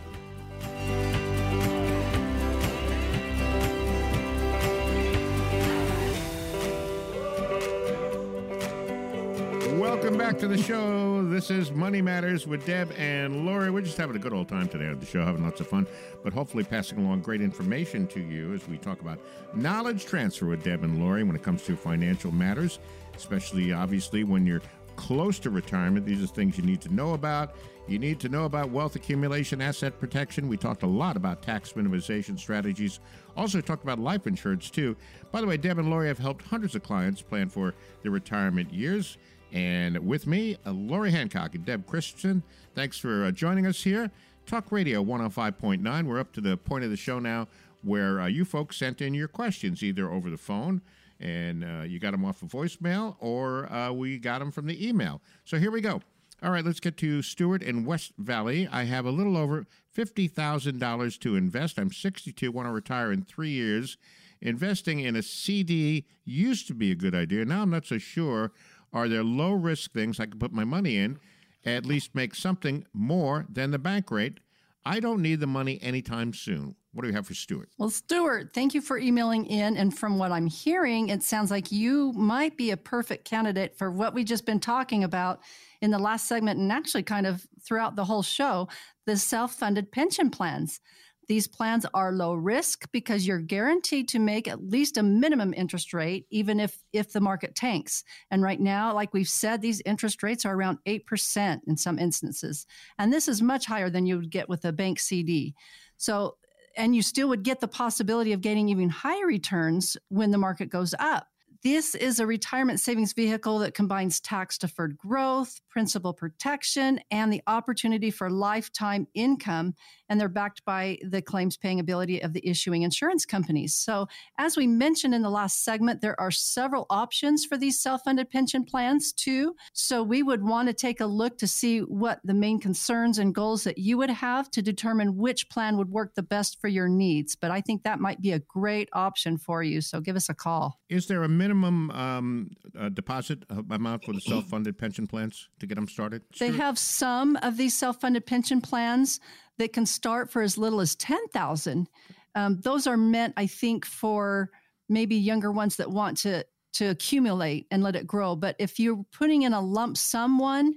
Welcome back to the show. This is Money Matters with Deb and Laurie. We're just having a good old time today at the show, having lots of fun, but hopefully passing along great information to you as we talk about knowledge transfer with Deb and Laurie when it comes to financial matters, especially obviously when you're close to retirement. These are things you need to know about. You need to know about wealth accumulation, asset protection. We talked a lot about tax minimization strategies. Also, talked about life insurance, too. By the way, Deb and Laurie have helped hundreds of clients plan for their retirement years. And with me, uh, Laurie Hancock and Deb Christensen. Thanks for uh, joining us here. Talk Radio 105.9. We're up to the point of the show now where uh, you folks sent in your questions either over the phone and uh, you got them off of voicemail or uh, we got them from the email. So here we go. All right, let's get to Stewart in West Valley. I have a little over $50,000 to invest. I'm 62, want to retire in three years. Investing in a CD used to be a good idea. Now I'm not so sure. Are there low risk things I can put my money in, at least make something more than the bank rate? I don't need the money anytime soon. What do we have for Stuart? Well, Stuart, thank you for emailing in. And from what I'm hearing, it sounds like you might be a perfect candidate for what we've just been talking about in the last segment and actually kind of throughout the whole show the self funded pension plans. These plans are low risk because you're guaranteed to make at least a minimum interest rate, even if, if the market tanks. And right now, like we've said, these interest rates are around 8% in some instances. And this is much higher than you would get with a bank CD. So, and you still would get the possibility of getting even higher returns when the market goes up. This is a retirement savings vehicle that combines tax deferred growth, principal protection, and the opportunity for lifetime income. And they're backed by the claims paying ability of the issuing insurance companies. So, as we mentioned in the last segment, there are several options for these self funded pension plans, too. So, we would want to take a look to see what the main concerns and goals that you would have to determine which plan would work the best for your needs. But I think that might be a great option for you. So, give us a call. Is there a minimum? um, uh, deposit amount for the self-funded pension plans to get them started? They have some of these self-funded pension plans that can start for as little as ten thousand. Um, those are meant, I think, for maybe younger ones that want to to accumulate and let it grow. But if you're putting in a lump sum one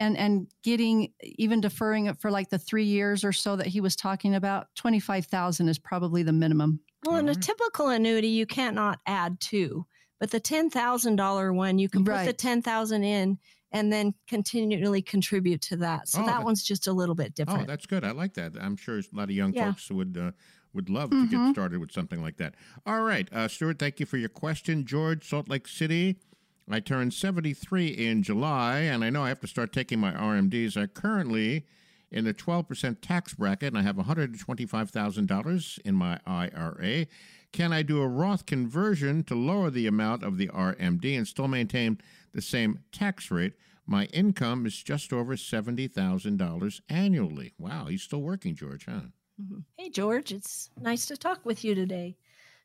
and and getting even deferring it for like the three years or so that he was talking about, twenty five thousand is probably the minimum. Well, in a typical annuity, you cannot add to. But the ten thousand dollar one, you can put right. the ten thousand in and then continually contribute to that. So oh, that, that, one's just a little bit oh, different. Oh, that's good. I like that. I'm sure a lot of young yeah. folks would uh, would love mm-hmm. to get mm-hmm. started with something like that. All right, uh, Stuart, thank you for your question. George, Salt Lake City. I turned 73 in July, and I know I have to start taking my RMDs. I currently in the 12% tax bracket, and I have $125,000 in my IRA. Can I do a Roth conversion to lower the amount of the RMD and still maintain the same tax rate. My income is just over $70,000 annually. Wow, he's still working, George, huh? Mm-hmm. Hey, George, it's nice to talk with you today.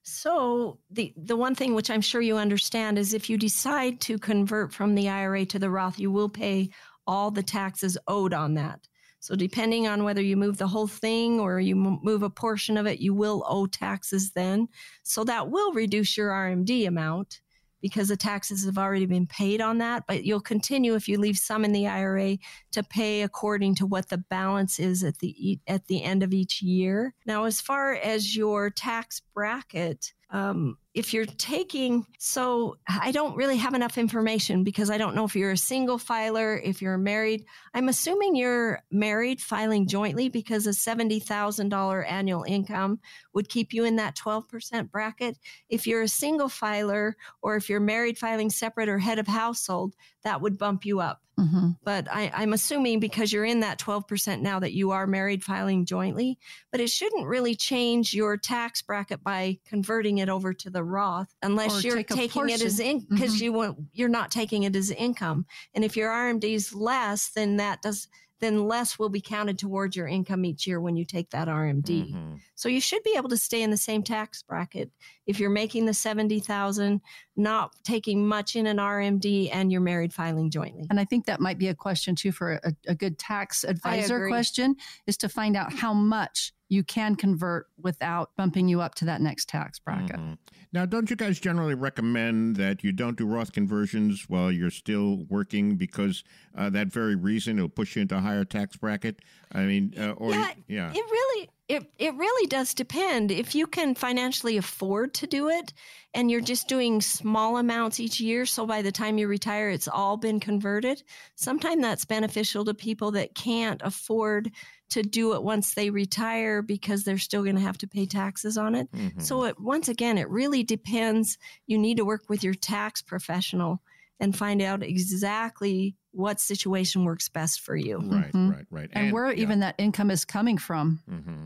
So the the one thing which I'm sure you understand is if you decide to convert from the IRA to the Roth, you will pay all the taxes owed on that. So depending on whether you move the whole thing or you move a portion of it, you will owe taxes then. So that will reduce your RMD amount because the taxes have already been paid on that, but you'll continue if you leave some in the IRA to pay according to what the balance is at the at the end of each year. Now, as far as your tax bracket, um, if you're taking, so I don't really have enough information because I don't know if you're a single filer, if you're married. I'm assuming you're married filing jointly because a $70,000 annual income would keep you in that 12% bracket. If you're a single filer or if you're married filing separate or head of household, that would bump you up. Mm-hmm. But I, I'm assuming because you're in that 12% now that you are married filing jointly, but it shouldn't really change your tax bracket by converting it over to the Roth unless or you're take taking it as in because mm-hmm. you want you're not taking it as income. And if your RMD is less, then that does then less will be counted towards your income each year when you take that RMD. Mm-hmm. So you should be able to stay in the same tax bracket if you're making the 70,000, not taking much in an RMD and you're married filing jointly. And I think that might be a question too for a, a good tax advisor question is to find out how much you can convert without bumping you up to that next tax bracket. Mm-hmm. Now, don't you guys generally recommend that you don't do Roth conversions while you're still working because uh, that very reason it'll push you into a higher tax bracket? I mean, uh, or yeah, yeah, it really it it really does depend. If you can financially afford to do it, and you're just doing small amounts each year, so by the time you retire, it's all been converted. Sometimes that's beneficial to people that can't afford to do it once they retire because they're still going to have to pay taxes on it. Mm-hmm. So it, once again, it really depends. You need to work with your tax professional and find out exactly what situation works best for you. Right, mm-hmm. right, right. And, and where yeah. even that income is coming from. Mm-hmm.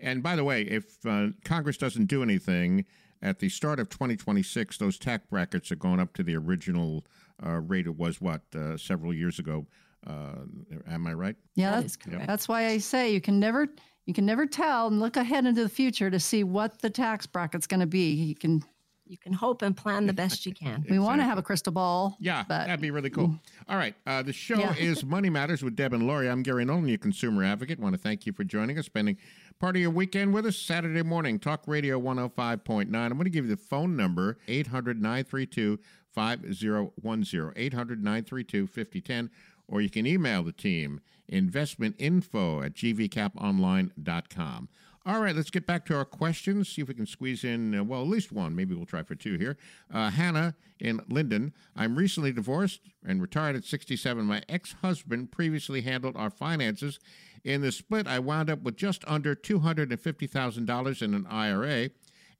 And by the way, if uh, Congress doesn't do anything at the start of 2026, those tax brackets are going up to the original uh, rate it was, what, uh, several years ago. Uh, am I right? Yeah, that that's correct. That's why I say you can never you can never tell and look ahead into the future to see what the tax bracket's going to be. You can you can hope and plan the best you can. exactly. We want to have a crystal ball. Yeah, but, that'd be really cool. Mm. All right, uh, the show yeah. is Money Matters with Deb and Laurie. I'm Gary Nolan, your consumer advocate. Want to thank you for joining us, spending part of your weekend with us Saturday morning. Talk Radio 105.9. I'm going to give you the phone number 800 932 5010 800 932 5010 or you can email the team investmentinfo at gvcaponline.com. All right, let's get back to our questions. See if we can squeeze in, uh, well, at least one. Maybe we'll try for two here. Uh, Hannah in Lindon. I'm recently divorced and retired at 67. My ex husband previously handled our finances. In the split, I wound up with just under $250,000 in an IRA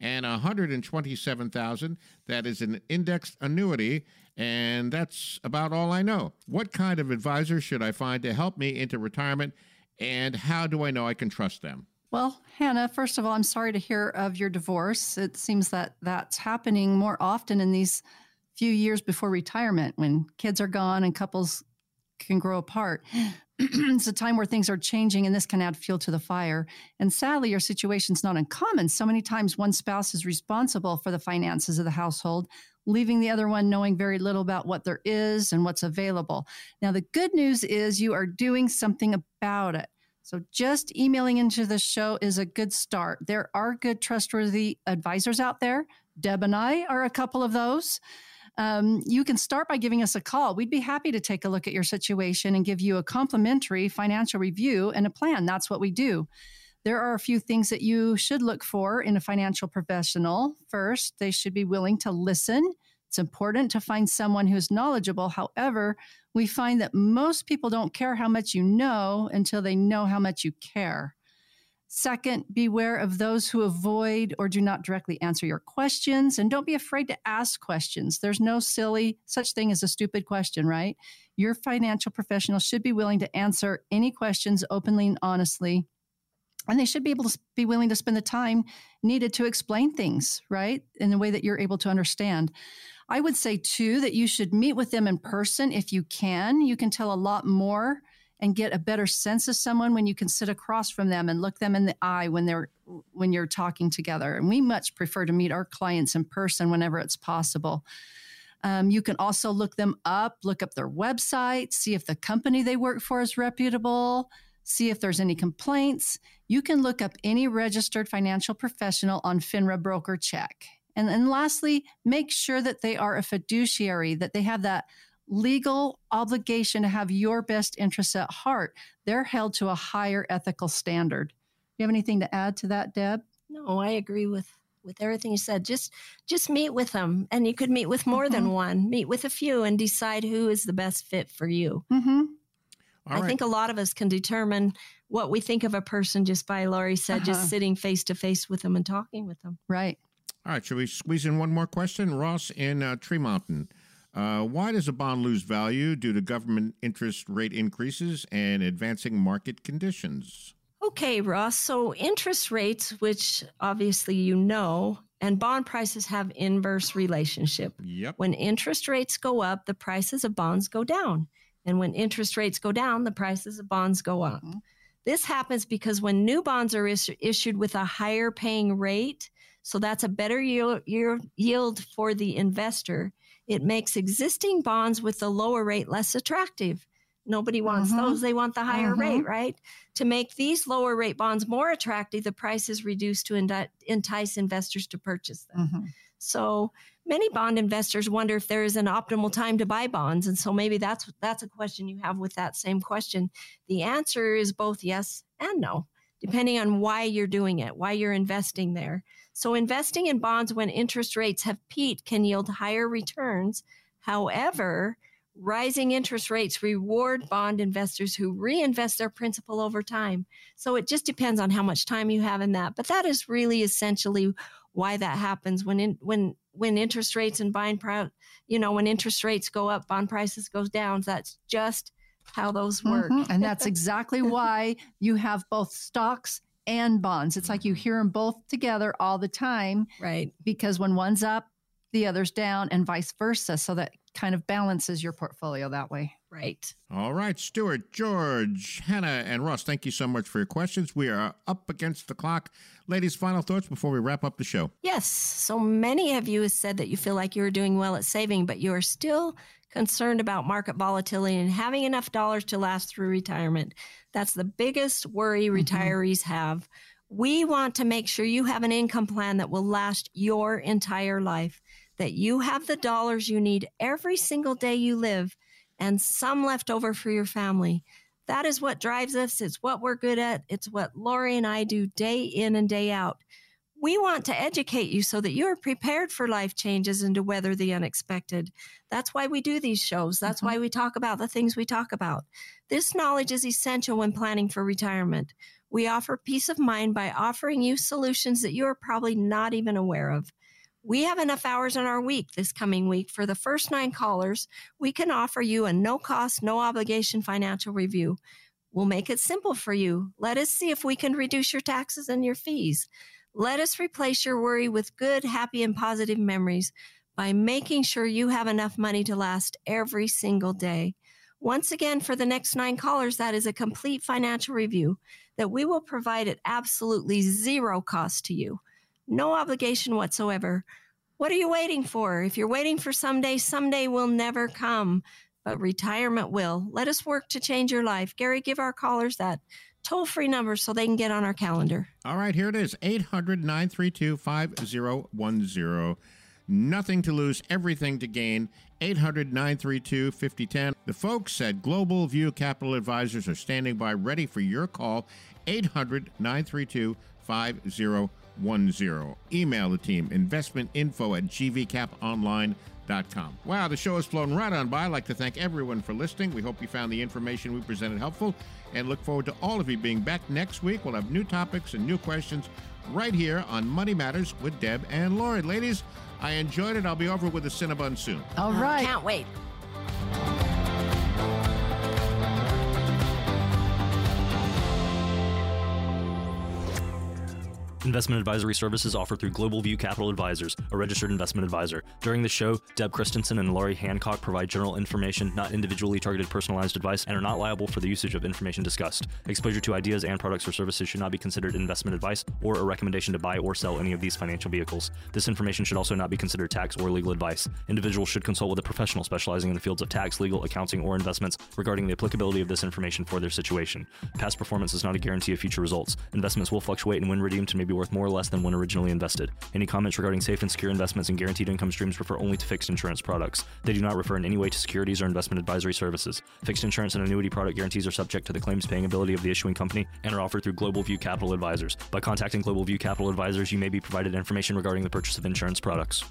and $127,000. that is an indexed annuity and that's about all I know. What kind of advisor should I find to help me into retirement and how do I know I can trust them? Well, Hannah, first of all, I'm sorry to hear of your divorce. It seems that that's happening more often in these few years before retirement when kids are gone and couples can grow apart. it's a time where things are changing and this can add fuel to the fire. And sadly, your situation's not uncommon. So many times one spouse is responsible for the finances of the household, leaving the other one knowing very little about what there is and what's available. Now, the good news is you are doing something about it. So just emailing into the show is a good start. There are good, trustworthy advisors out there. Deb and I are a couple of those um, you can start by giving us a call. We'd be happy to take a look at your situation and give you a complimentary financial review and a plan. That's what we do. There are a few things that you should look for in a financial professional. First, they should be willing to listen. It's important to find someone who's knowledgeable. However, we find that most people don't care how much you know until they know how much you care. Second, beware of those who avoid or do not directly answer your questions. And don't be afraid to ask questions. There's no silly such thing as a stupid question, right? Your financial professional should be willing to answer any questions openly and honestly. And they should be able to be willing to spend the time needed to explain things, right? In a way that you're able to understand. I would say, too, that you should meet with them in person if you can. You can tell a lot more and get a better sense of someone when you can sit across from them and look them in the eye when they're when you're talking together. And we much prefer to meet our clients in person whenever it's possible. Um, you can also look them up, look up their website, see if the company they work for is reputable, see if there's any complaints. You can look up any registered financial professional on FINRA broker check. And then lastly, make sure that they are a fiduciary, that they have that legal obligation to have your best interests at heart. They're held to a higher ethical standard. Do you have anything to add to that, Deb? No, I agree with with everything you said. Just just meet with them, and you could meet with more mm-hmm. than one. Meet with a few and decide who is the best fit for you. Mm-hmm. I right. think a lot of us can determine what we think of a person just by Laurie said, uh-huh. just sitting face to face with them and talking with them. Right. All right. Should we squeeze in one more question? Ross in uh, Tree Mountain. Uh, why does a bond lose value due to government interest rate increases and advancing market conditions? Okay, Ross. So interest rates, which obviously you know, and bond prices have inverse relationship. Yep. When interest rates go up, the prices of bonds go down. And when interest rates go down, the prices of bonds go up. Mm-hmm. This happens because when new bonds are is- issued with a higher paying rate, so that's a better yield, yield for the investor, it makes existing bonds with the lower rate less attractive. Nobody wants mm-hmm. those. They want the higher mm-hmm. rate, right? To make these lower rate bonds more attractive, the price is reduced to entice investors to purchase them. So many bond investors wonder if there is an optimal time to buy bonds, and so maybe that's that's a question you have with that same question. The answer is both yes and no, depending on why you're doing it, why you're investing there. So, investing in bonds when interest rates have peaked can yield higher returns. However, rising interest rates reward bond investors who reinvest their principal over time. So, it just depends on how much time you have in that. But that is really essentially why that happens when in, when when interest rates and buying pro, you know when interest rates go up bond prices goes down that's just how those work mm-hmm. and that's exactly why you have both stocks and bonds. It's like you hear them both together all the time. Right. Because when one's up, the other's down, and vice versa. So that kind of balances your portfolio that way. Right. All right, Stuart, George, Hannah, and Ross, thank you so much for your questions. We are up against the clock. Ladies, final thoughts before we wrap up the show. Yes. So many of you have said that you feel like you're doing well at saving, but you are still concerned about market volatility and having enough dollars to last through retirement. That's the biggest worry mm-hmm. retirees have. We want to make sure you have an income plan that will last your entire life, that you have the dollars you need every single day you live and some left over for your family. That is what drives us. It's what we're good at. It's what Laurie and I do day in and day out. We want to educate you so that you are prepared for life changes and to weather the unexpected. That's why we do these shows. That's mm-hmm. why we talk about the things we talk about. This knowledge is essential when planning for retirement. We offer peace of mind by offering you solutions that you are probably not even aware of. We have enough hours in our week this coming week. For the first nine callers, we can offer you a no cost, no obligation financial review. We'll make it simple for you. Let us see if we can reduce your taxes and your fees. Let us replace your worry with good, happy, and positive memories by making sure you have enough money to last every single day. Once again, for the next nine callers, that is a complete financial review that we will provide at absolutely zero cost to you. No obligation whatsoever. What are you waiting for? If you're waiting for someday, someday will never come, but retirement will. Let us work to change your life. Gary, give our callers that toll free number so they can get on our calendar. All right, here it is 800 932 5010. Nothing to lose, everything to gain. 800 932 5010. The folks at Global View Capital Advisors are standing by ready for your call. 800 932 5010. Email the team investmentinfo at gvcaponline.com Wow, the show has flown right on by. I'd like to thank everyone for listening. We hope you found the information we presented helpful and look forward to all of you being back next week. We'll have new topics and new questions right here on Money Matters with Deb and Laurie. Ladies, I enjoyed it. I'll be over with a Cinnabon soon. All right. Can't wait. Investment advisory services offered through Global View Capital Advisors, a registered investment advisor. During the show, Deb Christensen and Laurie Hancock provide general information, not individually targeted personalized advice, and are not liable for the usage of information discussed. Exposure to ideas and products or services should not be considered investment advice or a recommendation to buy or sell any of these financial vehicles. This information should also not be considered tax or legal advice. Individuals should consult with a professional specializing in the fields of tax, legal, accounting, or investments regarding the applicability of this information for their situation. Past performance is not a guarantee of future results. Investments will fluctuate and when redeemed may worth more or less than when originally invested. Any comments regarding safe and secure investments and guaranteed income streams refer only to fixed insurance products. They do not refer in any way to securities or investment advisory services. Fixed insurance and annuity product guarantees are subject to the claims paying ability of the issuing company and are offered through Global View Capital Advisors. By contacting Global View Capital Advisors, you may be provided information regarding the purchase of insurance products.